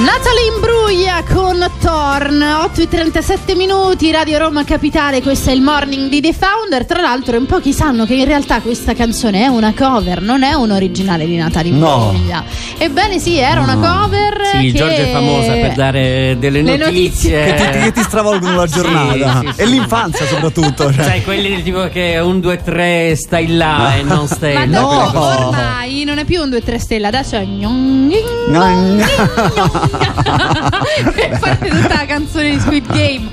Natalie Imbruglia con Torn, 8 e 37 minuti, Radio Roma Capitale, questo è il morning di The Founder. Tra l'altro, in pochi sanno che in realtà questa canzone è una cover, non è un originale di Natalie No. Imbruglia. Ebbene sì, era una cover. Sì, che... Giorgia è famosa per dare delle Le notizie. Che ti, che ti stravolgono la giornata Sì, sì, sì. e l'infanzia soprattutto. Cioè. Sai, quelli del tipo che un 2 3 stai là e non stai là. No. ormai non è più un 2-3 stelle, adesso è Gnon. Per fare tutta la canzone di Squid Game.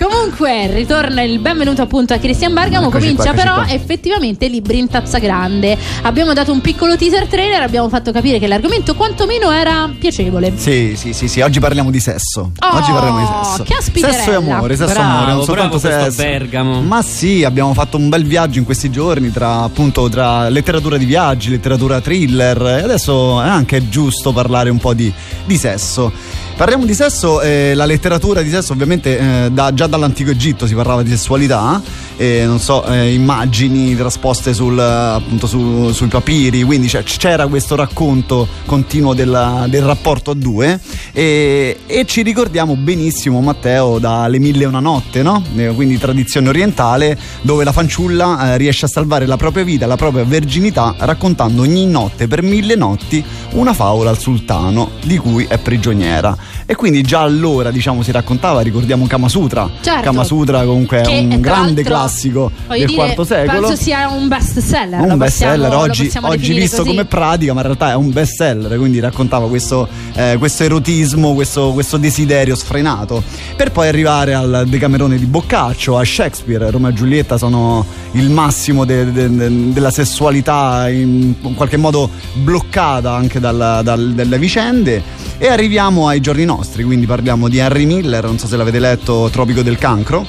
Comunque, ritorna il benvenuto appunto a Cristian Bergamo. Eccoci Comincia qua, però qua. effettivamente libri in tazza grande. Abbiamo dato un piccolo teaser trailer, abbiamo fatto capire che l'argomento quantomeno era piacevole. Sì, sì, sì, sì, oggi parliamo di sesso. Oh, oggi parliamo di sesso. caspiterella. Sesso e amore, sesso e Bravo, amore, non soltanto sesso. Bergamo. Ma sì, abbiamo fatto un bel viaggio in questi giorni tra appunto tra letteratura di viaggi, letteratura thriller e adesso è anche giusto parlare un po' di, di sesso. Parliamo di sesso, eh, la letteratura di sesso ovviamente eh, da- già dall'antico Egitto si parlava di sessualità, eh, non so, eh, immagini trasposte sul, appunto su- sui papiri, quindi c'è- c'era questo racconto continuo della- del rapporto a due e, e ci ricordiamo benissimo Matteo dalle mille e una notte, no? Eh, quindi tradizione orientale dove la fanciulla eh, riesce a salvare la propria vita, la propria verginità raccontando ogni notte per mille notti una favola al sultano di cui è prigioniera. E quindi già allora diciamo si raccontava, ricordiamo Kama Sutra. Certo. Kama Sutra comunque è un grande classico del IV secolo. Penso sia un best seller. Un best seller oggi, oggi visto così. come pratica, ma in realtà è un best seller, quindi raccontava questo, eh, questo erotismo, questo, questo desiderio sfrenato, per poi arrivare al Decamerone di Boccaccio, a Shakespeare. Roma e Giulietta sono il massimo de- de- de- della sessualità in, in qualche modo bloccata anche dalla- dal- dalle vicende. E arriviamo ai giorni nostri, quindi parliamo di Henry Miller, non so se l'avete letto, Tropico del Cancro.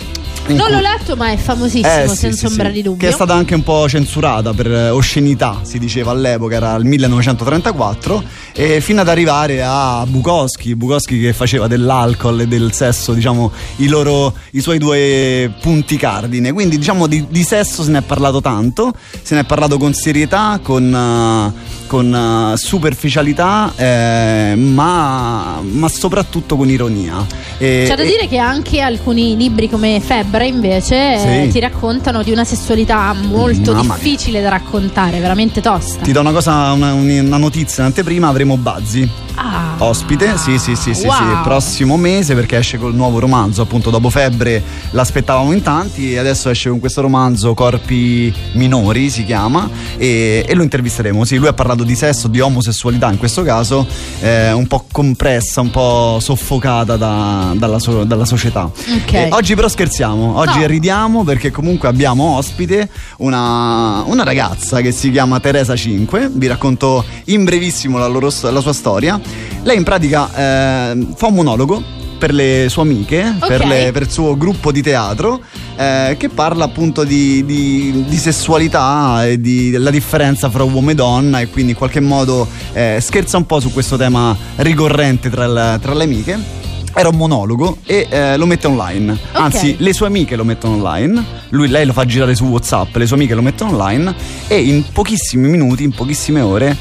Non l'ho letto, ma è famosissimo, eh, sì, senza sì, ombra sì. di dubbio. Che è stata anche un po' censurata per oscenità, si diceva all'epoca, era il 1934, e fino ad arrivare a Bukowski, Bukowski che faceva dell'alcol e del sesso, diciamo, i, loro, i suoi due punti cardine. Quindi diciamo di, di sesso se ne è parlato tanto, se ne è parlato con serietà, con, eh, con eh, superficialità, eh, ma, ma soprattutto con ironia. E- C'è da e- dire che anche alcuni libri come Febbre invece eh, Sì. ti raccontano di una sessualità molto Mamma mia. difficile da raccontare, veramente tosta. Ti do una cosa, una, una notizia in anteprima, avremo Bazzi. Ah. Ospite, sì, sì, sì, sì, Wow. sì, prossimo mese perché esce col nuovo romanzo, appunto dopo Febbre l'aspettavamo in tanti e adesso esce con questo romanzo Corpi minori si chiama e, e lo intervisteremo. Sì, lui ha parlato di sesso, di omosessualità in questo caso, eh, un po' compressa, un po' soffocata da- dalla, so- dalla società. Ok. Eh, oggi però scherziamo, oggi No. ridiamo perché comunque abbiamo ospite una, una ragazza che si chiama Teresa 5, vi racconto in brevissimo la, loro, la sua storia. Lei in pratica eh, fa un monologo per le sue amiche, Ok. per, le- per il suo gruppo di teatro, eh, che parla appunto di, di- di sessualità e di- della differenza fra uomo e donna e quindi in qualche modo eh, scherza un po' su questo tema ricorrente tra, il- tra le amiche. Era un monologo e eh, lo mette online. Anzi, le sue amiche lo mettono online. Lui, lei lo fa girare su WhatsApp, le sue amiche lo mettono online. E in pochissimi minuti, in pochissime ore,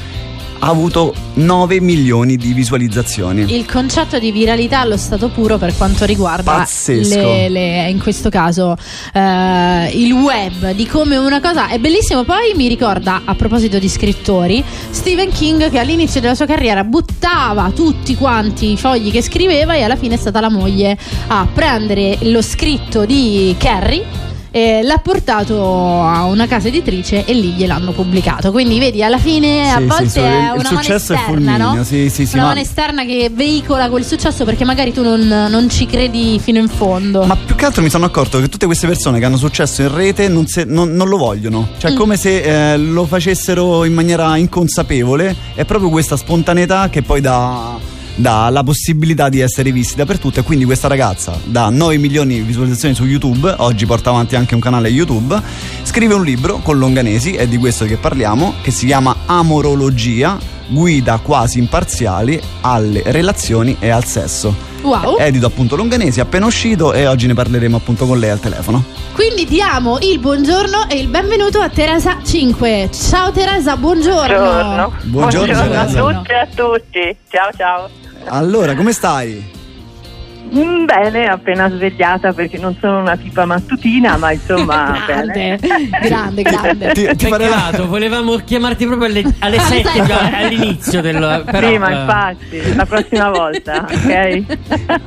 ha avuto 9 milioni di visualizzazioni. Il concetto di viralità allo stato puro per quanto riguarda le- le- in questo caso eh, il web, di come una cosa è bellissimo. Poi mi ricorda, a proposito di scrittori, Stephen King che all'inizio della sua carriera buttava tutti quanti i fogli che scriveva e alla fine è stata la moglie a prendere lo scritto di Carrie. E l'ha portato a una casa editrice e lì gliel'hanno pubblicato. Quindi vedi, alla fine a Sì, volte sì, è una mano esterna, no? sì, una ma- mano esterna che veicola quel successo perché magari tu non, non ci credi fino in fondo. Ma più che altro mi sono accorto che tutte queste persone che hanno successo in rete non, se- non- non lo vogliono. Cioè, Mm. come se eh, lo facessero in maniera inconsapevole. È proprio questa spontaneità che poi dà, dà la possibilità di essere visti dappertutto. E quindi questa ragazza da 9 milioni di visualizzazioni su YouTube, oggi porta avanti anche un canale YouTube, scrive un libro con Longanesi, è di questo che parliamo, che si chiama Amorologia. Guida quasi imparziali alle relazioni e al sesso. Wow. Edito appunto Longanesi, appena uscito e oggi ne parleremo appunto con lei al telefono. Quindi diamo il buongiorno e il benvenuto a Teresa 5. Ciao Teresa, buongiorno. Buongiorno. Buongiorno, a Teresa. tutti e a tutti. Ciao ciao. Allora, come stai? Mm, Bene, appena svegliata perché non sono una tipa mattutina, ma insomma grande, grande, grande. Ti, ti Peccato, volevamo chiamarti proprio alle, alle 7 già, all'inizio del però, Sì, ma eh, infatti, la prossima volta, ok?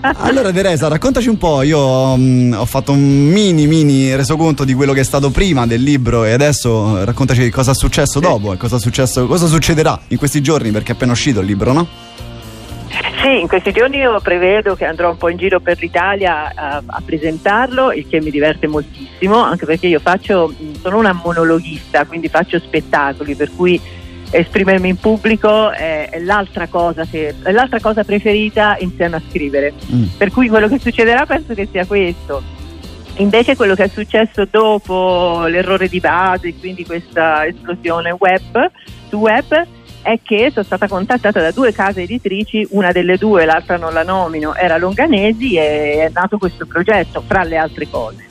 Allora Teresa, raccontaci un po', io mm, ho fatto un mini mini resoconto di quello che è stato prima del libro e adesso raccontaci cosa è successo dopo e cosa, è successo, cosa succederà in questi giorni perché è appena uscito il libro, no? Sì, in questi giorni io prevedo che andrò un po' in giro per l'Italia a, a presentarlo, il che mi diverte moltissimo, anche perché io faccio, sono una monologhista, quindi faccio spettacoli, per cui esprimermi in pubblico è, è l'altra, cosa che, è l'altra cosa preferita insieme a scrivere. Mm. Per cui quello che succederà penso che sia questo. Invece quello che è successo dopo l'errore di base, quindi questa esplosione web, su web, è che sono stata contattata da due case editrici, una delle due, l'altra non la nomino, era Longanesi e è nato questo progetto, fra le altre cose.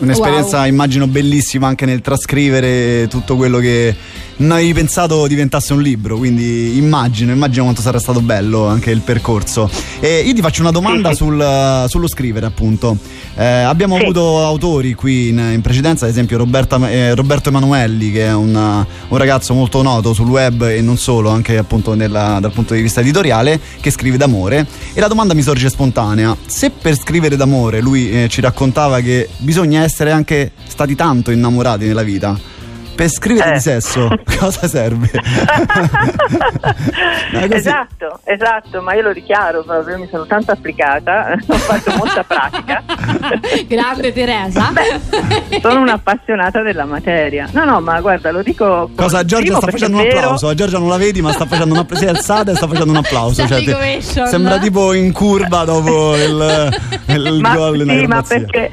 Un'esperienza Wow. immagino bellissima anche nel trascrivere tutto quello che non avevi pensato diventasse un libro, quindi immagino, immagino quanto sarà stato bello anche il percorso. E io ti faccio una domanda Sì, sì. sul- sullo scrivere appunto. Eh, abbiamo Sì. avuto autori qui in, in precedenza, ad esempio Roberta- eh, Roberto Emanuelli che è un, un ragazzo molto noto sul web e non solo, anche appunto nella- dal punto di vista editoriale, che scrive d'amore. E la domanda mi sorge spontanea, se per scrivere d'amore lui eh, ci raccontava che bisogna essere anche stati tanto innamorati nella vita, per scrivere Eh. di sesso cosa serve? No, così. esatto, esatto, ma io lo dichiaro proprio, mi sono tanto applicata, ho fatto molta pratica. grande Teresa. Sono un'appassionata della materia. No, no, ma guarda, lo dico. Cosa Giorgia sta facendo un applauso? A Giorgia non la vedi, ma sta facendo un applauso. Si è alzata e sta facendo un applauso. Standing te- sembra tipo in curva dopo il, il Ma, gol sì, ma perché,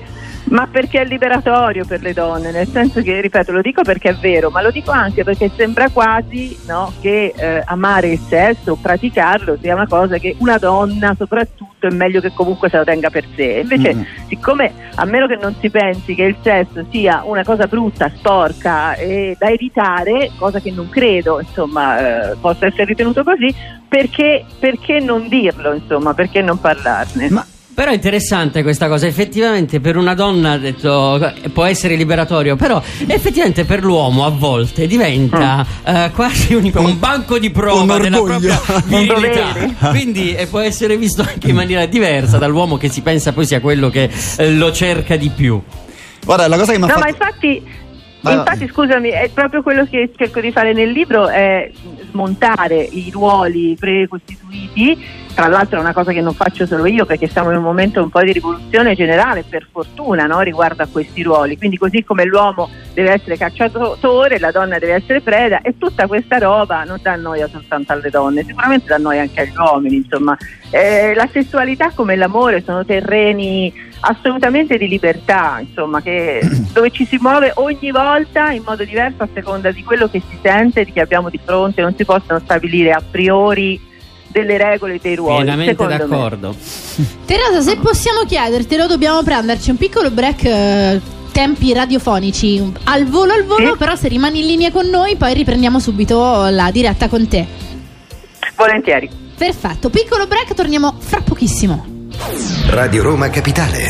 ma perché è liberatorio per le donne, nel senso che, ripeto, lo dico perché è vero, ma lo dico anche perché sembra quasi no, che eh, amare il sesso, praticarlo, sia una cosa che una donna soprattutto è meglio che comunque se lo tenga per sé. Invece, Mm. siccome a meno che non si pensi che il sesso sia una cosa brutta, sporca e da evitare, cosa che non credo insomma eh, possa essere ritenuto così, perché, perché non dirlo, insomma, perché non parlarne? Ma Però è interessante questa cosa, effettivamente per una donna ha detto, può essere liberatorio, però effettivamente per l'uomo a volte diventa eh, quasi un, un banco di prova un della propria virilità. Quindi eh, può essere visto anche in maniera diversa dall'uomo che si pensa poi sia quello che eh, lo cerca di più. guarda, la cosa che mi ha No, fatto. ma infatti, infatti scusami, è proprio quello che cerco di fare nel libro, è smontare i ruoli precostituiti. Tra l'altro è una cosa che non faccio solo io perché siamo in un momento un po' di rivoluzione generale, per fortuna, no, riguardo a questi ruoli. Quindi così come l'uomo deve essere cacciatore, la donna deve essere preda e tutta questa roba non dà noia soltanto alle donne, sicuramente dà noia anche agli uomini. Insomma, Eh, la sessualità come l'amore sono terreni assolutamente di libertà, insomma, che, dove ci si muove ogni volta in modo diverso a seconda di quello che si sente, di chi abbiamo di fronte, non si possono stabilire a priori delle regole dei ruoli. Pienamente secondo me. d'accordo. Teresa, se possiamo chiedertelo, dobbiamo prenderci un piccolo break. eh, Tempi radiofonici al volo al volo, Sì. però se rimani in linea con noi poi riprendiamo subito la diretta con te. Volentieri. Perfetto, piccolo break, torniamo fra pochissimo. Radio Roma Capitale.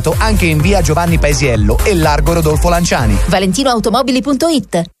anche in via Giovanni Paesiello e largo Rodolfo Lanciani. ValentinoAutomobili.it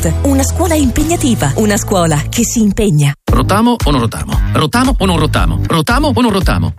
Marymount, una scuola impegnativa, una scuola che si impegna. Rotamo o non rotamo? Rotamo o non rotamo? Rotamo o non rotamo?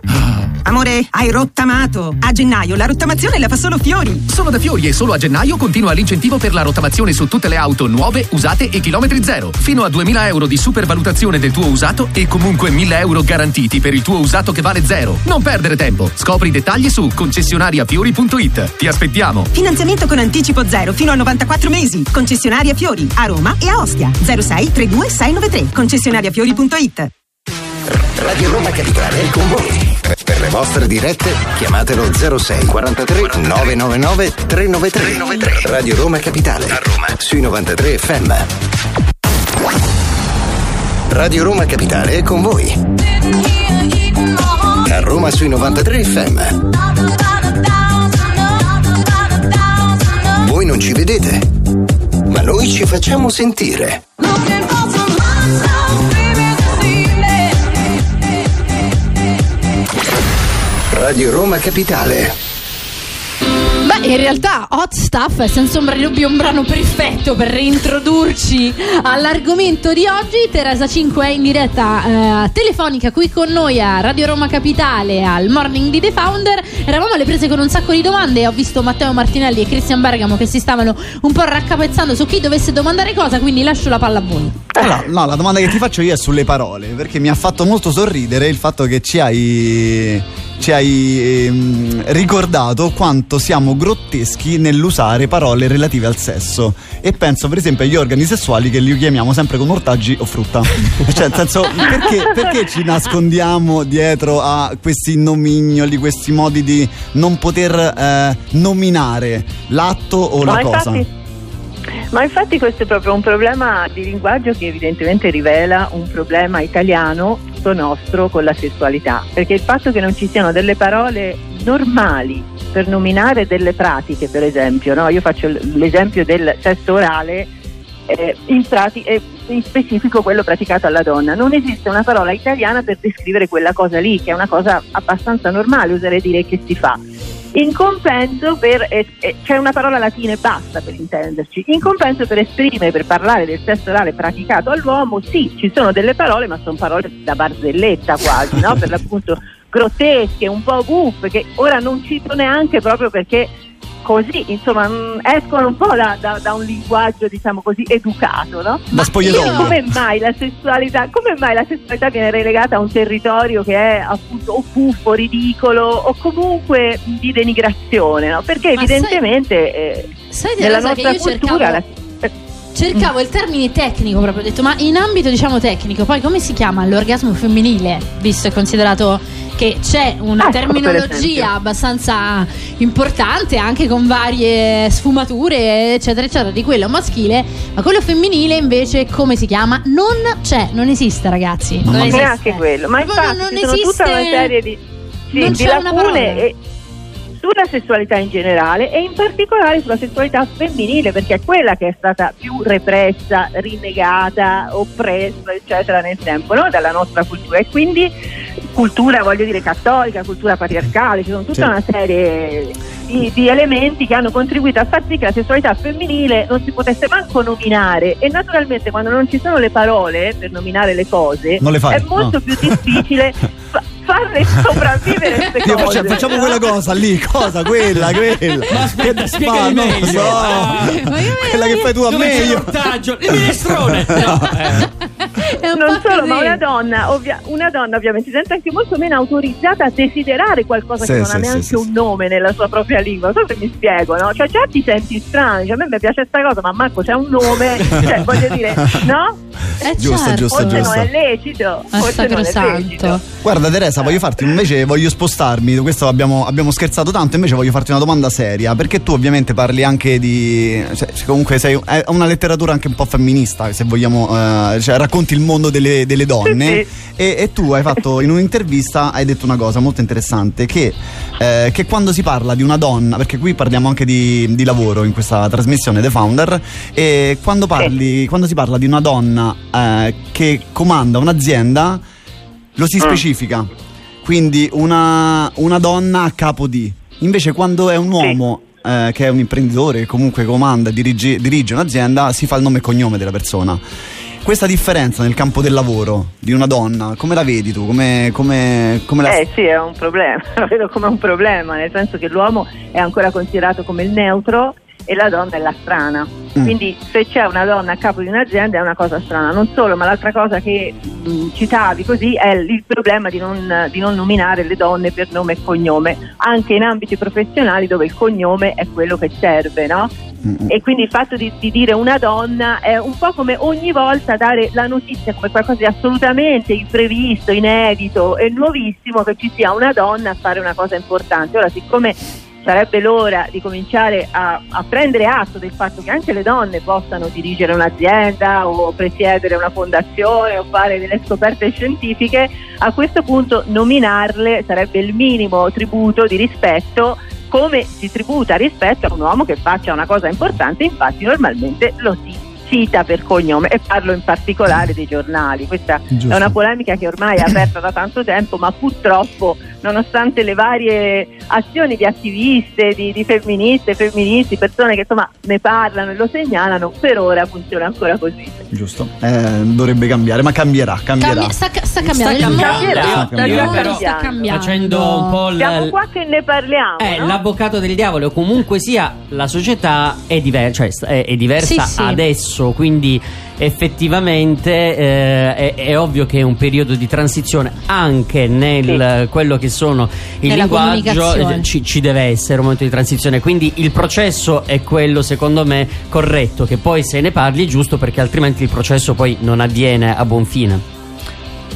Amore, hai rottamato. A gennaio la rottamazione la fa solo Fiori. Solo da Fiori e solo a gennaio continua l'incentivo per la rottamazione su tutte le auto nuove, usate e chilometri zero. Fino a 2000 euro di supervalutazione del tuo usato e comunque 1000 euro garantiti per il tuo usato che vale zero. Non perdere tempo. Scopri i dettagli su concessionariafiori.it. Ti aspettiamo. Finanziamento con anticipo zero fino a 94 mesi. Concessionaria Fiori a Roma e a Ostia. 06 32 693. Concessionariafiori.it. Radio Roma Capitale con voi. Per le vostre dirette chiamatelo 06 43 999 393. Radio Roma Capitale. A Roma. Sui 93 FM. Radio Roma Capitale è con voi. A Roma sui 93 FM. Voi non ci vedete, ma noi ci facciamo sentire. Radio Roma Capitale. Beh, in realtà Hot Stuff è senza ombra di dubbio un brano perfetto per reintrodurci all'argomento di oggi. Teresa 5 è in diretta eh, telefonica qui con noi a Radio Roma Capitale al Morning di The Founder. Eravamo alle prese con un sacco di domande e ho visto Matteo Martinelli e Cristian Bergamo che si stavano un po' raccapezzando su chi dovesse domandare cosa, quindi lascio la palla a voi. Allora, no, la domanda che ti faccio io è sulle parole, perché mi ha fatto molto sorridere il fatto che ci hai, ci hai ehm, ricordato quanto siamo grotteschi nell'usare parole relative al sesso. E penso per esempio agli organi sessuali che li chiamiamo sempre con ortaggi o frutta. cioè, nel senso, perché, perché ci nascondiamo dietro a questi nomignoli, questi modi di non poter eh, nominare l'atto o la Ma cosa? infatti- Ma infatti questo è proprio un problema di linguaggio che evidentemente rivela un problema italiano, tutto nostro, con la sessualità. Perché il fatto che non ci siano delle parole normali per nominare delle pratiche, per esempio, no? io faccio l'esempio del sesso orale, eh, in, prati- eh, in specifico quello praticato alla donna. Non esiste una parola italiana per descrivere quella cosa lì, che è una cosa abbastanza normale, oserei dire che si fa. In compenso per, eh, eh, c'è una parola latina e basta per intenderci, in compenso per esprimere, per parlare del sesso orale praticato all'uomo, sì, ci sono delle parole, ma sono parole da barzelletta quasi, no? per l'appunto grottesche, un po' buffe, che ora non cito neanche proprio perché così, insomma, mh, escono un po' da, da- da un linguaggio, diciamo così, educato, no? Da spogliatoio. Come mai la sessualità, come mai la sessualità viene relegata a un territorio che è appunto o buffo, ridicolo o comunque di denigrazione, no? Perché Ma evidentemente eh, Sai nella nostra io cultura cercavo, la- cercavo il termine tecnico proprio, ho detto ma in ambito diciamo tecnico, poi come si chiama l'orgasmo femminile, visto e considerato che c'è una Ecco, per esempio. terminologia abbastanza importante anche con varie sfumature eccetera eccetera di quello maschile, ma quello femminile invece come si chiama? Non c'è, non esiste ragazzi. Non esiste. neanche quello, ma Proprio infatti non ci sono tutta una esiste- serie di, sì, non di c'è una parola. lacune e- sulla sessualità in generale e in particolare sulla sessualità femminile perché è quella che è stata più repressa, rinnegata, oppressa eccetera nel tempo no? dalla nostra cultura e quindi cultura voglio dire cattolica, cultura patriarcale, ci sono tutta Sì. una serie di, di elementi che hanno contribuito a far sì che la sessualità femminile non si potesse manco nominare e naturalmente quando non ci sono le parole per nominare le cose le fai, è molto no. più difficile fa- farle sopravvivere queste cose. faccia- facciamo no? quella cosa lì, cosa quella, quella. Ma aspetta, ma non meglio. so. Ma io- quella che fai tu a me. c'è io- l'ortaggio? Il minestrone! No, eh. Un non po' solo, così. ma una donna, ovvia- una donna ovviamente si sente anche molto meno autorizzata a desiderare qualcosa Sì, che non sì, ha neanche sì, un sì. nome nella sua propria lingua. Non so se mi spiego, no? Cioè già ti senti strano, dici, a me mi piace questa cosa, ma Marco c'è un nome, cioè voglio dire, no? Eh, Giusto, certo. giusto, Forse giusto. non è lecito, È forse non è lecito. Guarda Teresa, voglio farti invece, voglio spostarmi, questo abbiamo, abbiamo scherzato tanto, invece voglio farti una domanda seria, perché tu ovviamente parli anche di, cioè, comunque sei è una letteratura anche un po' femminista, se vogliamo, eh, cioè racconti il mondo delle, delle donne Sì, e, e tu hai fatto in un'intervista, hai detto una cosa molto interessante, che, eh, che quando si parla di una donna, perché qui parliamo anche di, di lavoro in questa trasmissione The Founder, e quando, parli, quando si parla di una donna eh, che comanda un'azienda, lo si Mm. specifica. Quindi una, una donna a capo di. Invece quando è un uomo eh, che è un imprenditore che comunque comanda, dirige, dirige un'azienda, si fa il nome e cognome della persona. Questa differenza nel campo del lavoro di una donna, come la vedi tu? Come, come, come la... Eh sì, è un problema, lo vedo come un problema, nel senso che l'uomo è ancora considerato come il neutro e la donna è la strana. Mm. Quindi se c'è una donna a capo di un'azienda è una cosa strana. Non solo, ma l'altra cosa che mh, citavi così è il problema di non, di non nominare le donne per nome e cognome, anche in ambiti professionali dove il cognome è quello che serve, no? Mm, E quindi il fatto di, di dire una donna è un po' come ogni volta dare la notizia come qualcosa di assolutamente imprevisto, inedito e nuovissimo che ci sia una donna a fare una cosa importante. Ora, siccome sarebbe l'ora di cominciare a, a prendere atto del fatto che anche le donne possano dirigere un'azienda o presiedere una fondazione o fare delle scoperte scientifiche, a questo punto nominarle sarebbe il minimo tributo di rispetto come si tributa rispetto a un uomo che faccia una cosa importante, infatti normalmente lo si cita per cognome e parlo in particolare dei giornali. Questa Giusto. è una polemica che ormai è aperta da tanto tempo, ma purtroppo, nonostante le varie azioni di attiviste, di, di femministe, femministi, persone che insomma ne parlano e lo segnalano, per ora funziona ancora così. Giusto, Eh, dovrebbe cambiare, ma cambierà, cambierà. Cambia- sta, sta cambiando Sta il sta cambiando. Però sta cambiando. Facendo un po' Siamo l- qua che ne parliamo. Eh, no? l'avvocato del diavolo, comunque sia, la società è, diver- cioè, è diversa Sì, sì. adesso, quindi effettivamente eh, è, è ovvio che è un periodo di transizione anche nel quello che sono il Nella linguaggio, eh, ci, ci deve essere un momento di transizione, quindi il processo è quello secondo me corretto, che poi se ne parli è giusto perché altrimenti il processo poi non avviene a buon fine.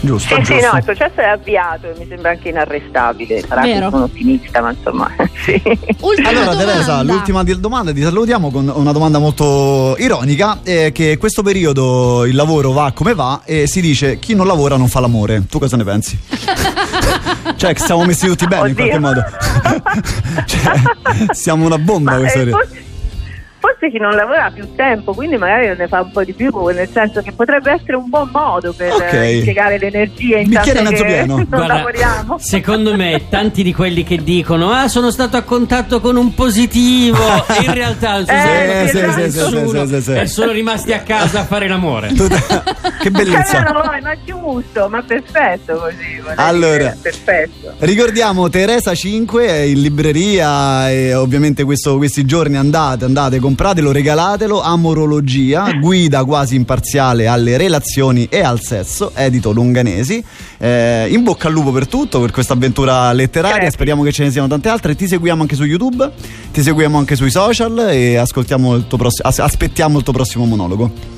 Giusto, Sì, sì, giusto. no, il processo è avviato e mi sembra anche inarrestabile. Sarà che Vero. sono ottimista, ma insomma, sì. Ultima Allora domanda. Teresa, l'ultima domanda ti salutiamo con una domanda molto ironica, è che questo periodo il lavoro va come va e si dice chi non lavora non fa l'amore. Tu cosa ne pensi? cioè che siamo messi tutti bene in Oddio. qualche modo. cioè, siamo una bomba Ma, questo eh, forse chi non lavora ha più tempo, quindi magari ne fa un po' di più, nel senso che potrebbe essere un buon modo per Ok. eh, impiegare le energie Bicchiere che non Guarda, lavoriamo. secondo me tanti di quelli che dicono ah sono stato a contatto con un positivo in realtà sono Eh, sì, sì, sì, sì, rimasti a casa a fare l'amore che bellezza. Eh, no, ma giusto, ma perfetto così. Allora. perfetto. Ricordiamo Teresa 5 è in libreria e ovviamente questo- questi giorni andate, andate, compratelo, regalatelo. Amorologia, guida quasi imparziale alle relazioni e al sesso, edito Lunganesi. Eh, in bocca al lupo per tutto, per questa avventura letteraria. Grazie. Speriamo che ce ne siano tante altre. Ti seguiamo anche su YouTube, ti seguiamo anche sui social e ascoltiamo il tuo prossimo, as- aspettiamo il tuo prossimo monologo.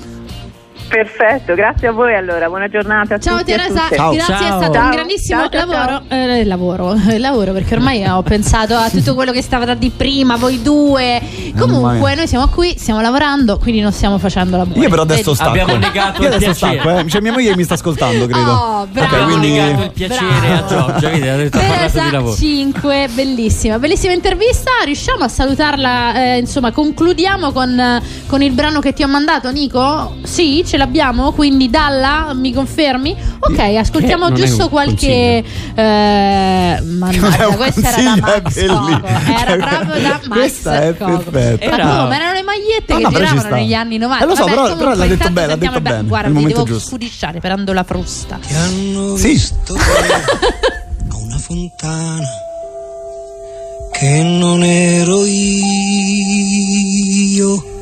Perfetto, grazie a voi allora, buona giornata a Ciao tutti a Teresa, tutte. Ciao. grazie, è Ciao. stato un Ciao. grandissimo Ciao, ciao, lavoro. Eh, lavoro, eh, lavoro, perché ormai ho pensato a tutto quello che stava da di prima, voi due. Comunque, Ormai. noi siamo qui, stiamo lavorando, quindi non stiamo facendo lavoro. Io però adesso Vedi? stacco. Abbiamo negato Io il adesso stacco, eh. Cioè, mia moglie mi sta ascoltando, credo. Oh, bravo. abbiamo quindi- negato il piacere Bravo. a Giorgia vedi, ha detto Teresa lavoro 5, bellissima, bellissima intervista. Riusciamo a salutarla? eh, insomma, concludiamo con, eh, con il brano che ti ho mandato, Nico? Sì, ce l'abbiamo. Quindi, Dalla, mi confermi? Ok, ascoltiamo giusto qualche. Eh, mannaggia, questa era da Max. Coco. Era proprio da Max Questa è Coco. perfetta. Ma Era- come? Erano le magliette No, che no, giravano sta. negli anni 90. Eh, lo so, Vabbè, però- comunque, però l'ha detto bene, l'ha detto il bene. Guarda, momento devo giusto. per la frusta. Ti hanno Sì. visto a una fontana che non ero io.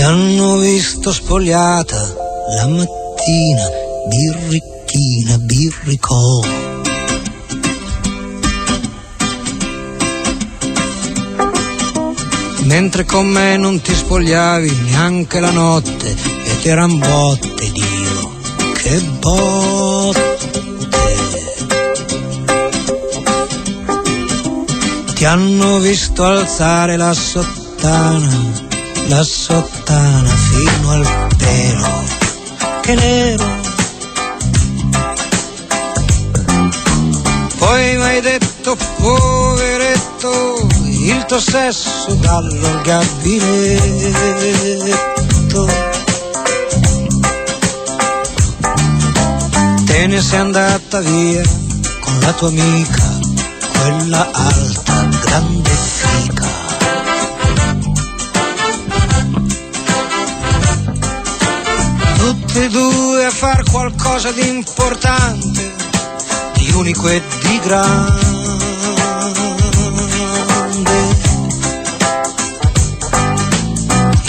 Ti hanno visto spogliata la mattina, birricchina, birricò. Mentre con me non ti spogliavi neanche la notte ed eran botte, Dio, che botte. Ti hanno visto alzare la sottana, la sottana fino al pelo, che nero. Poi mi hai detto, poveretto, il tuo sesso dallo al gabinetto. Te ne sei andata via con la tua amica quella alta, grande fica. Tutti e due a far qualcosa di importante, di unico e di grande.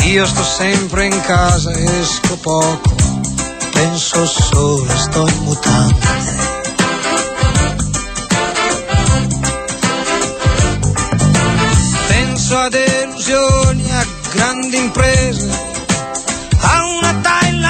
Io sto sempre in casa, esco poco, penso solo, sto in mutande. Penso a delusioni, a grandi imprese, a una thailandese.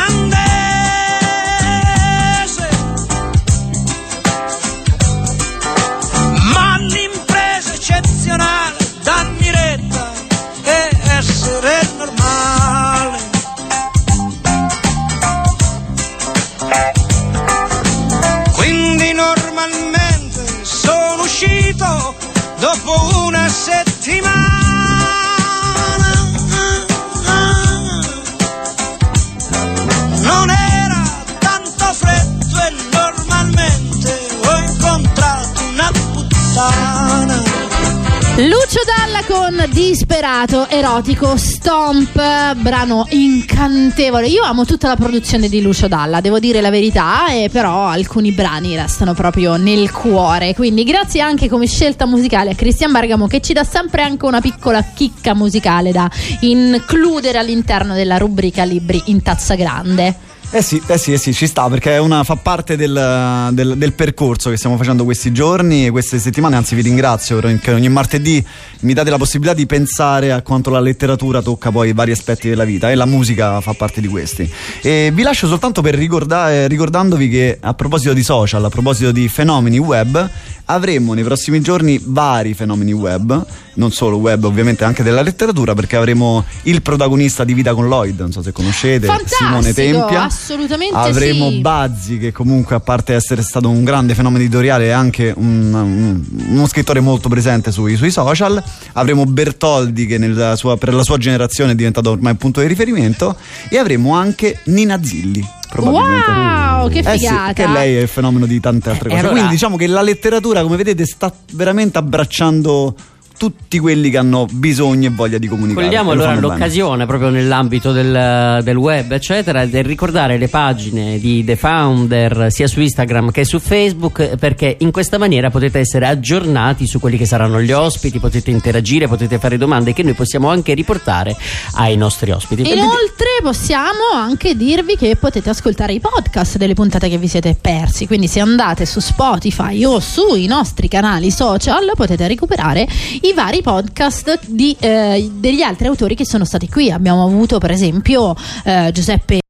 Uscito dopo una settimana. Lucio Dalla con Disperato Erotico Stomp, brano incantevole. Io amo tutta la produzione di Lucio Dalla, devo dire la verità, e però alcuni brani restano proprio nel cuore. Quindi grazie anche come scelta musicale a Cristian Bergamo che ci dà sempre anche una piccola chicca musicale da includere all'interno della rubrica Libri in tazza grande. Eh sì, eh sì, eh sì, ci sta perché una, fa parte del, del- del percorso che stiamo facendo questi giorni e queste settimane, anzi vi ringrazio perché ogni martedì mi date la possibilità di pensare a quanto la letteratura tocca poi vari aspetti della vita e la musica fa parte di questi. E vi lascio soltanto per ricordare, ricordandovi che a proposito di social, a proposito di fenomeni web, avremo nei prossimi giorni vari fenomeni web, non solo web ovviamente anche della letteratura perché avremo il protagonista di Vita con Lloyd, non so se conoscete, Simone Fantastico, Tempia. assolutamente Avremo sì. Bazzi che comunque a parte essere stato un grande fenomeno editoriale è anche un- un- uno scrittore molto presente sui, sui social. Avremo Bertoldi che nella sua- per la sua generazione è diventato ormai un punto di riferimento e avremo anche Nina Zilli. Probabilmente. Wow, che Eh sì, figata! che lei è il fenomeno di tante altre Eh, cose. allora- Quindi diciamo che la letteratura, come vedete, sta veramente abbracciando tutti quelli che hanno bisogno e voglia di comunicare. Cogliamo lo allora bene. l'occasione proprio nell'ambito del, del web, eccetera, del ricordare le pagine di The Founder sia su Instagram che su Facebook, perché in questa maniera potete essere aggiornati su quelli che saranno gli ospiti, potete interagire, potete fare domande che noi possiamo anche riportare ai nostri ospiti. Inoltre possiamo anche dirvi che potete ascoltare i podcast delle puntate che vi siete persi, quindi se andate su Spotify o sui nostri canali social potete recuperare i vari podcast di, eh, degli altri autori che sono stati qui. Abbiamo avuto per esempio eh, Giuseppe